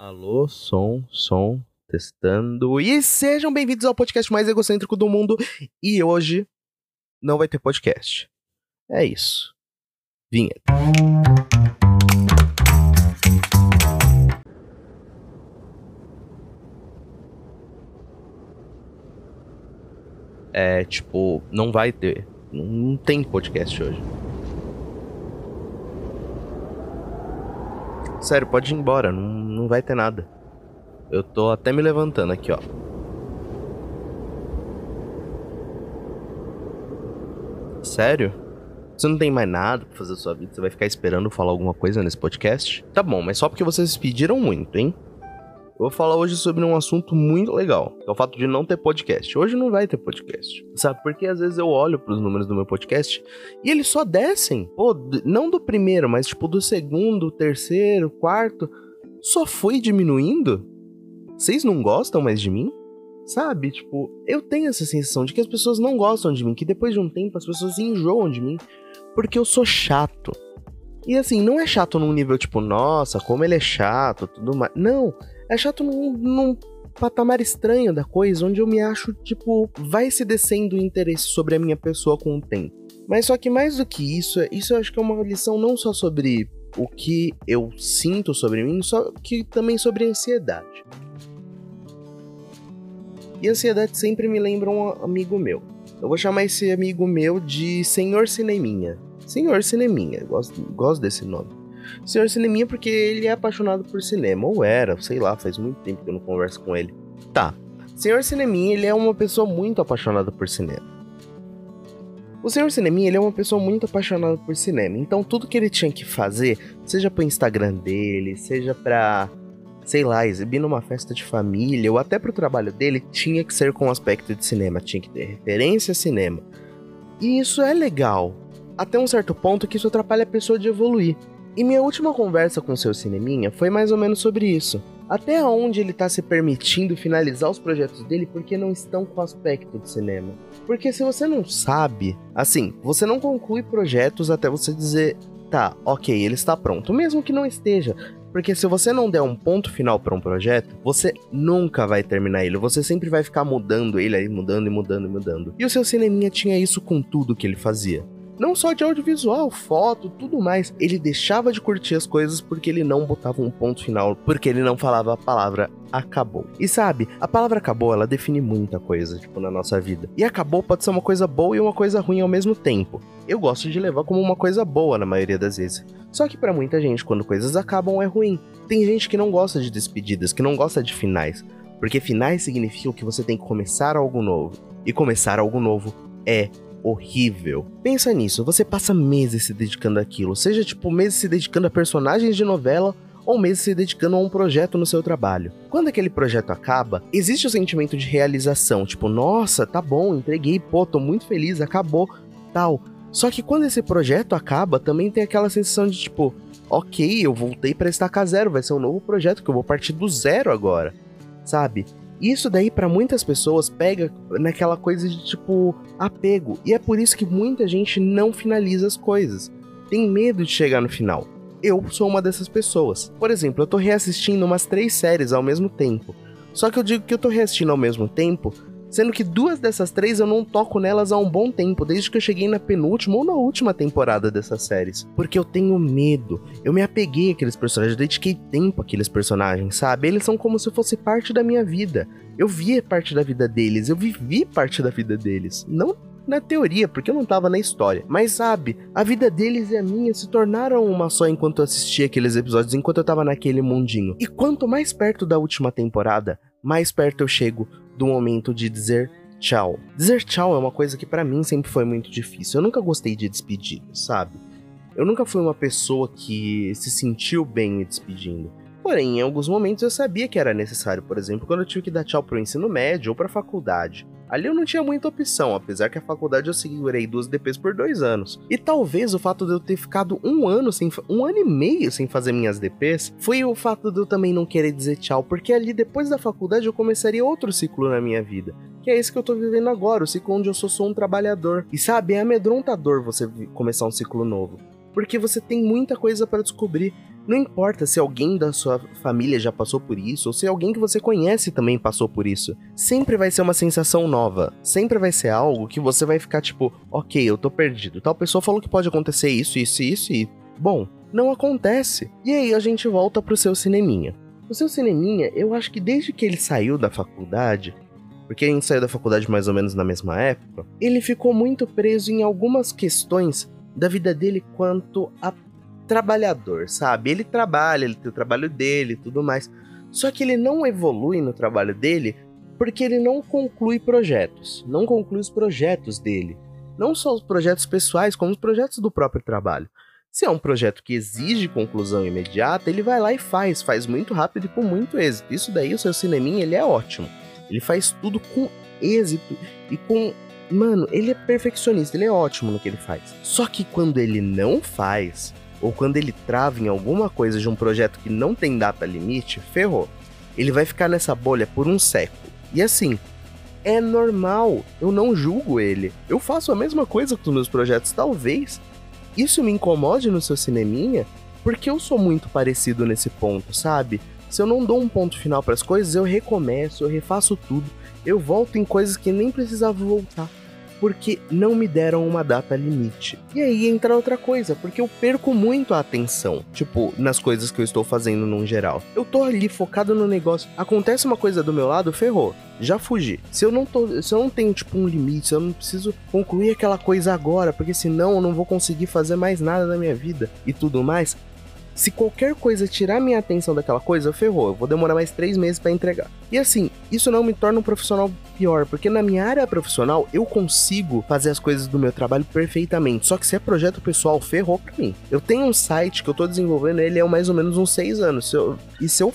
Alô, som, som, testando. E sejam bem-vindos ao podcast mais egocêntrico do mundo. E hoje não vai ter podcast. É isso. Vinheta. É, tipo, não vai ter. Não tem podcast hoje. Sério, pode ir embora, não, não vai ter nada. Eu tô até me levantando aqui, ó. Sério? Você não tem mais nada pra fazer da sua vida? Você vai ficar esperando falar alguma coisa nesse podcast? Tá bom, mas só porque vocês pediram muito, hein? Eu vou falar hoje sobre um assunto muito legal, que é o fato de não ter podcast. Hoje não vai ter podcast. Sabe? Porque às vezes eu olho pros números do meu podcast e eles só descem. Pô, não do primeiro, mas tipo do segundo, terceiro, quarto. Só foi diminuindo. Vocês não gostam mais de mim? Sabe? Tipo, eu tenho essa sensação de que as pessoas não gostam de mim, que depois de um tempo as pessoas enjoam de mim, porque eu sou chato. E assim, não é chato num nível tipo, nossa, como ele é chato, tudo mais. Não é chato num, num patamar estranho da coisa, onde eu me acho, tipo, vai se descendo o interesse sobre a minha pessoa com o tempo. Mas só que mais do que isso, isso eu acho que é uma lição não só sobre o que eu sinto sobre mim, só que também sobre ansiedade. E ansiedade sempre me lembra um amigo meu. Eu vou chamar esse amigo meu de Senhor Cineminha. Senhor Cineminha, gosto, gosto desse nome. Senhor Cineminha porque ele é apaixonado por cinema. Ou era, sei lá, faz muito tempo que eu não converso com ele. Tá. Senhor Cineminha, ele é uma pessoa muito apaixonada por cinema. O Senhor Cineminha, ele é uma pessoa muito apaixonada por cinema. Então, tudo que ele tinha que fazer, seja pro Instagram dele, seja pra, sei lá, exibir numa festa de família, ou até pro trabalho dele, tinha que ser com aspecto de cinema. Tinha que ter referência a cinema. E isso é legal. Até um certo ponto que isso atrapalha a pessoa de evoluir. E minha última conversa com o seu cineminha foi mais ou menos sobre isso. Até onde ele está se permitindo finalizar os projetos dele porque não estão com aspecto de cinema. Porque se você não sabe, assim, você não conclui projetos até você dizer, tá, ok, ele está pronto, mesmo que não esteja. Porque se você não der um ponto final para um projeto, você nunca vai terminar ele. Você sempre vai ficar mudando ele aí, mudando e mudando e mudando. E o seu cineminha tinha isso com tudo que ele fazia. Não só de audiovisual, foto, tudo mais. Ele deixava de curtir as coisas porque ele não botava um ponto final, porque ele não falava a palavra acabou. E sabe, a palavra acabou, ela define muita coisa, tipo, na nossa vida. E acabou pode ser uma coisa boa e uma coisa ruim ao mesmo tempo. Eu gosto de levar como uma coisa boa na maioria das vezes. Só que para muita gente, quando coisas acabam, é ruim. Tem gente que não gosta de despedidas, que não gosta de finais. Porque finais significam que você tem que começar algo novo. E começar algo novo é horrível. Pensa nisso, você passa meses se dedicando àquilo, seja tipo meses se dedicando a personagens de novela ou meses se dedicando a um projeto no seu trabalho. Quando aquele projeto acaba, existe o sentimento de realização, tipo, nossa, tá bom, entreguei, pô, tô muito feliz, acabou, tal. Só que quando esse projeto acaba, também tem aquela sensação de tipo, ok, eu voltei para estacar zero, vai ser um novo projeto que eu vou partir do zero agora, sabe? Isso daí para muitas pessoas pega naquela coisa de tipo apego, e é por isso que muita gente não finaliza as coisas. Tem medo de chegar no final. Eu sou uma dessas pessoas. Por exemplo, eu tô reassistindo umas três séries ao mesmo tempo. Só que eu digo que eu tô reassistindo ao mesmo tempo Sendo que duas dessas três eu não toco nelas há um bom tempo, desde que eu cheguei na penúltima ou na última temporada dessas séries. Porque eu tenho medo. Eu me apeguei àqueles personagens, eu dediquei tempo àqueles personagens, sabe? Eles são como se fosse parte da minha vida. Eu vi parte da vida deles, eu vivi parte da vida deles. Não na teoria, porque eu não tava na história. Mas sabe, a vida deles e a minha se tornaram uma só enquanto eu assistia aqueles episódios, enquanto eu tava naquele mundinho. E quanto mais perto da última temporada, mais perto eu chego do momento de dizer tchau. Dizer tchau é uma coisa que para mim sempre foi muito difícil. Eu nunca gostei de despedir, sabe? Eu nunca fui uma pessoa que se sentiu bem me despedindo. Porém, em alguns momentos eu sabia que era necessário, por exemplo, quando eu tive que dar tchau pro ensino médio ou pra faculdade. Ali eu não tinha muita opção, apesar que a faculdade eu segurei duas DPs por dois anos. E talvez o fato de eu ter ficado um ano sem. um ano e meio sem fazer minhas DPs foi o fato de eu também não querer dizer tchau, porque ali depois da faculdade eu começaria outro ciclo na minha vida. Que é esse que eu tô vivendo agora, o ciclo onde eu sou só um trabalhador. E sabe, é amedrontador você começar um ciclo novo. Porque você tem muita coisa para descobrir Não importa se alguém da sua família já passou por isso, ou se alguém que você conhece também passou por isso. Sempre vai ser uma sensação nova. Sempre vai ser algo que você vai ficar tipo, ok, eu tô perdido. Tal pessoa falou que pode acontecer isso, isso, isso e. Bom, não acontece. E aí a gente volta pro seu cineminha. O seu cineminha, eu acho que desde que ele saiu da faculdade, porque a gente saiu da faculdade mais ou menos na mesma época, ele ficou muito preso em algumas questões da vida dele quanto a trabalhador, sabe? Ele trabalha, ele tem o trabalho dele e tudo mais. Só que ele não evolui no trabalho dele porque ele não conclui projetos. Não conclui os projetos dele. Não só os projetos pessoais, como os projetos do próprio trabalho. Se é um projeto que exige conclusão imediata, ele vai lá e faz, faz muito rápido e com muito êxito. Isso daí, o seu cineminha, ele é ótimo. Ele faz tudo com êxito e com Mano, ele é perfeccionista, ele é ótimo no que ele faz. Só que quando ele não faz, ou quando ele trava em alguma coisa de um projeto que não tem data limite, ferrou. Ele vai ficar nessa bolha por um século. E assim, é normal, eu não julgo ele. Eu faço a mesma coisa com os meus projetos, talvez. Isso me incomode no seu cineminha, porque eu sou muito parecido nesse ponto, sabe? Se eu não dou um ponto final para as coisas, eu recomeço, eu refaço tudo. Eu volto em coisas que nem precisava voltar porque não me deram uma data limite. E aí entra outra coisa, porque eu perco muito a atenção, tipo, nas coisas que eu estou fazendo no geral. Eu tô ali focado no negócio, acontece uma coisa do meu lado, ferrou. Já fugi. Se eu não tô, se eu não tenho tipo um limite, se eu não preciso concluir aquela coisa agora, porque senão eu não vou conseguir fazer mais nada na minha vida e tudo mais, se qualquer coisa tirar minha atenção daquela coisa, ferrou. Eu vou demorar mais três meses para entregar. E assim, isso não me torna um profissional pior, porque na minha área profissional eu consigo fazer as coisas do meu trabalho perfeitamente. Só que se é projeto pessoal, ferrou pra mim. Eu tenho um site que eu tô desenvolvendo, ele é mais ou menos uns seis anos. Se eu, e se eu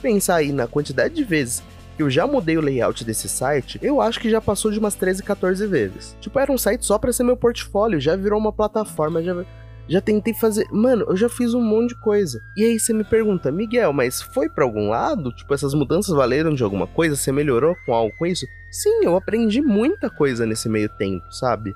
pensar aí na quantidade de vezes que eu já mudei o layout desse site, eu acho que já passou de umas 13, 14 vezes. Tipo, era um site só para ser meu portfólio, já virou uma plataforma, já já tentei fazer. Mano, eu já fiz um monte de coisa. E aí você me pergunta, Miguel, mas foi para algum lado? Tipo, essas mudanças valeram de alguma coisa? Você melhorou com algo com isso? Sim, eu aprendi muita coisa nesse meio tempo, sabe?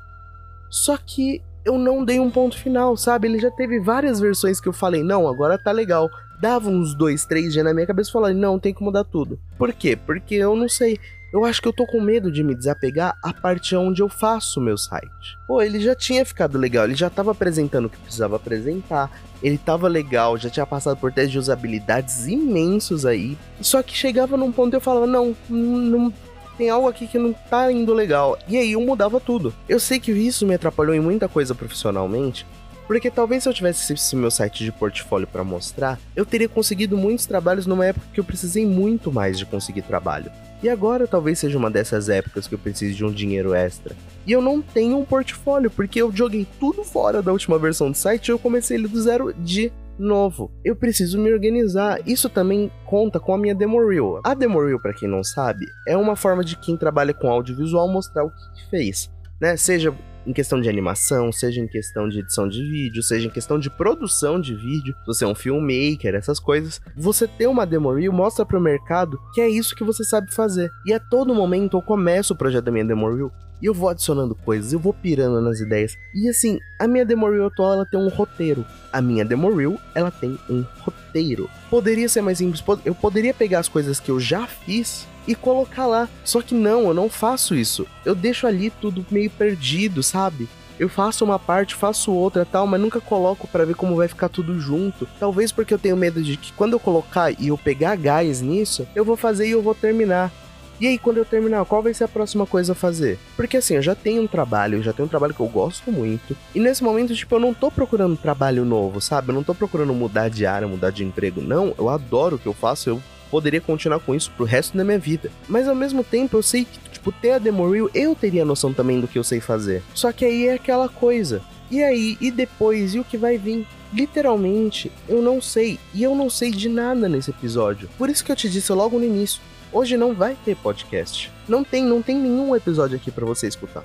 Só que eu não dei um ponto final, sabe? Ele já teve várias versões que eu falei, não, agora tá legal. Dava uns dois, três dias na minha cabeça e falei, não, tem que mudar tudo. Por quê? Porque eu não sei. Eu acho que eu tô com medo de me desapegar a parte onde eu faço o meu site. Pô, ele já tinha ficado legal, ele já tava apresentando o que precisava apresentar, ele tava legal, já tinha passado por testes de usabilidades imensos aí. Só que chegava num ponto e eu falava: não, não tem algo aqui que não tá indo legal. E aí eu mudava tudo. Eu sei que isso me atrapalhou em muita coisa profissionalmente, porque talvez se eu tivesse esse meu site de portfólio para mostrar, eu teria conseguido muitos trabalhos numa época que eu precisei muito mais de conseguir trabalho. E agora talvez seja uma dessas épocas que eu preciso de um dinheiro extra. E eu não tenho um portfólio, porque eu joguei tudo fora da última versão do site e eu comecei ele do zero de novo. Eu preciso me organizar. Isso também conta com a minha demo reel. A demo reel, para quem não sabe, é uma forma de quem trabalha com audiovisual mostrar o que fez, né? Seja em questão de animação, seja em questão de edição de vídeo, seja em questão de produção de vídeo, se você é um filmmaker, essas coisas, você ter uma demo reel mostra para o mercado que é isso que você sabe fazer. E a todo momento eu começo o projeto da minha demo reel e eu vou adicionando coisas, eu vou pirando nas ideias. E assim, a minha demo reel atual ela tem um roteiro. A minha demo reel, ela tem um roteiro. Poderia ser mais simples, eu poderia pegar as coisas que eu já fiz e colocar lá. Só que não, eu não faço isso. Eu deixo ali tudo meio perdido, sabe? Eu faço uma parte, faço outra tal, mas nunca coloco para ver como vai ficar tudo junto. Talvez porque eu tenho medo de que quando eu colocar e eu pegar gás nisso, eu vou fazer e eu vou terminar. E aí, quando eu terminar, qual vai ser a próxima coisa a fazer? Porque assim, eu já tenho um trabalho, já tenho um trabalho que eu gosto muito. E nesse momento, tipo, eu não tô procurando trabalho novo, sabe? Eu não tô procurando mudar de área, mudar de emprego. Não, eu adoro o que eu faço, eu poderia continuar com isso pro resto da minha vida. Mas ao mesmo tempo, eu sei que, tipo, ter a demo reel, eu teria noção também do que eu sei fazer. Só que aí é aquela coisa. E aí, e depois, e o que vai vir? Literalmente, eu não sei. E eu não sei de nada nesse episódio. Por isso que eu te disse logo no início. Hoje não vai ter podcast. Não tem, não tem nenhum episódio aqui para você escutar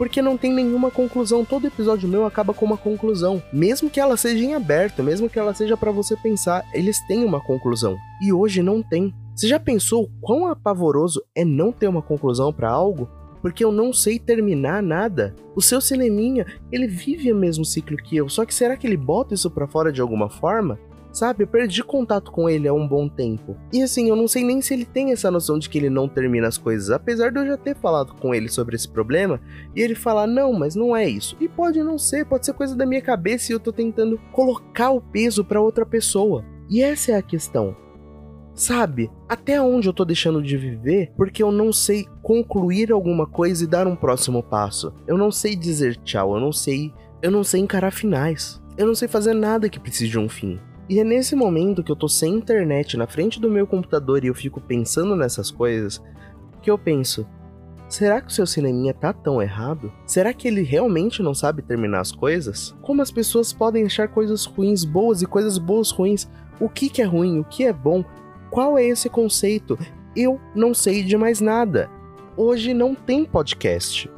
porque não tem nenhuma conclusão. Todo episódio meu acaba com uma conclusão, mesmo que ela seja em aberto, mesmo que ela seja para você pensar, eles têm uma conclusão. E hoje não tem. Você já pensou quão apavoroso é não ter uma conclusão para algo? Porque eu não sei terminar nada. O seu cineminha, ele vive o mesmo ciclo que eu, só que será que ele bota isso para fora de alguma forma? Sabe, eu perdi contato com ele há um bom tempo. E assim, eu não sei nem se ele tem essa noção de que ele não termina as coisas, apesar de eu já ter falado com ele sobre esse problema e ele falar: "Não, mas não é isso". E pode não ser, pode ser coisa da minha cabeça e eu tô tentando colocar o peso para outra pessoa. E essa é a questão. Sabe, até onde eu tô deixando de viver porque eu não sei concluir alguma coisa e dar um próximo passo. Eu não sei dizer tchau, eu não sei, eu não sei encarar finais. Eu não sei fazer nada que precise de um fim. E é nesse momento que eu tô sem internet na frente do meu computador e eu fico pensando nessas coisas que eu penso: será que o seu cineminha tá tão errado? Será que ele realmente não sabe terminar as coisas? Como as pessoas podem achar coisas ruins boas e coisas boas ruins? O que, que é ruim? O que é bom? Qual é esse conceito? Eu não sei de mais nada. Hoje não tem podcast.